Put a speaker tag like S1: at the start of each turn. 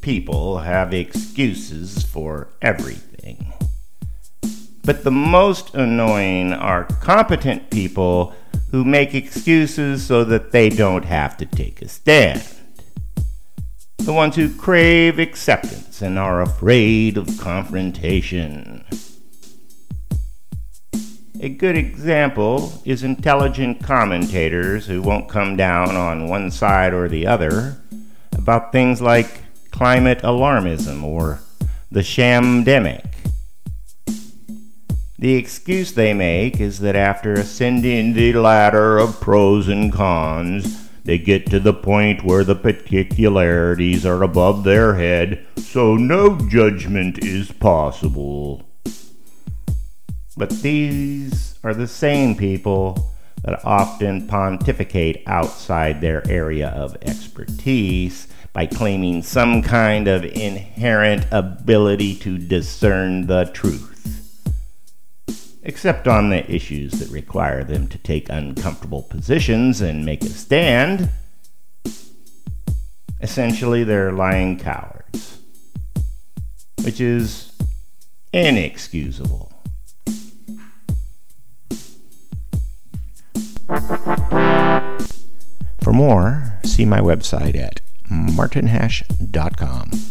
S1: people have excuses for everything. But the most annoying are competent people who make excuses so that they don't have to take a stand. The ones who crave acceptance and are afraid of confrontation. A good example is intelligent commentators who won't come down on one side or the other about things like climate alarmism or the shamdemic. The excuse they make is that after ascending the ladder of pros and cons, they get to the point where the particularities are above their head, so no judgment is possible. But these are the same people that often pontificate outside their area of expertise by claiming some kind of inherent ability to discern the truth. Except on the issues that require them to take uncomfortable positions and make a stand. Essentially, they're lying cowards, which is inexcusable. For more, see my website at martinhash.com.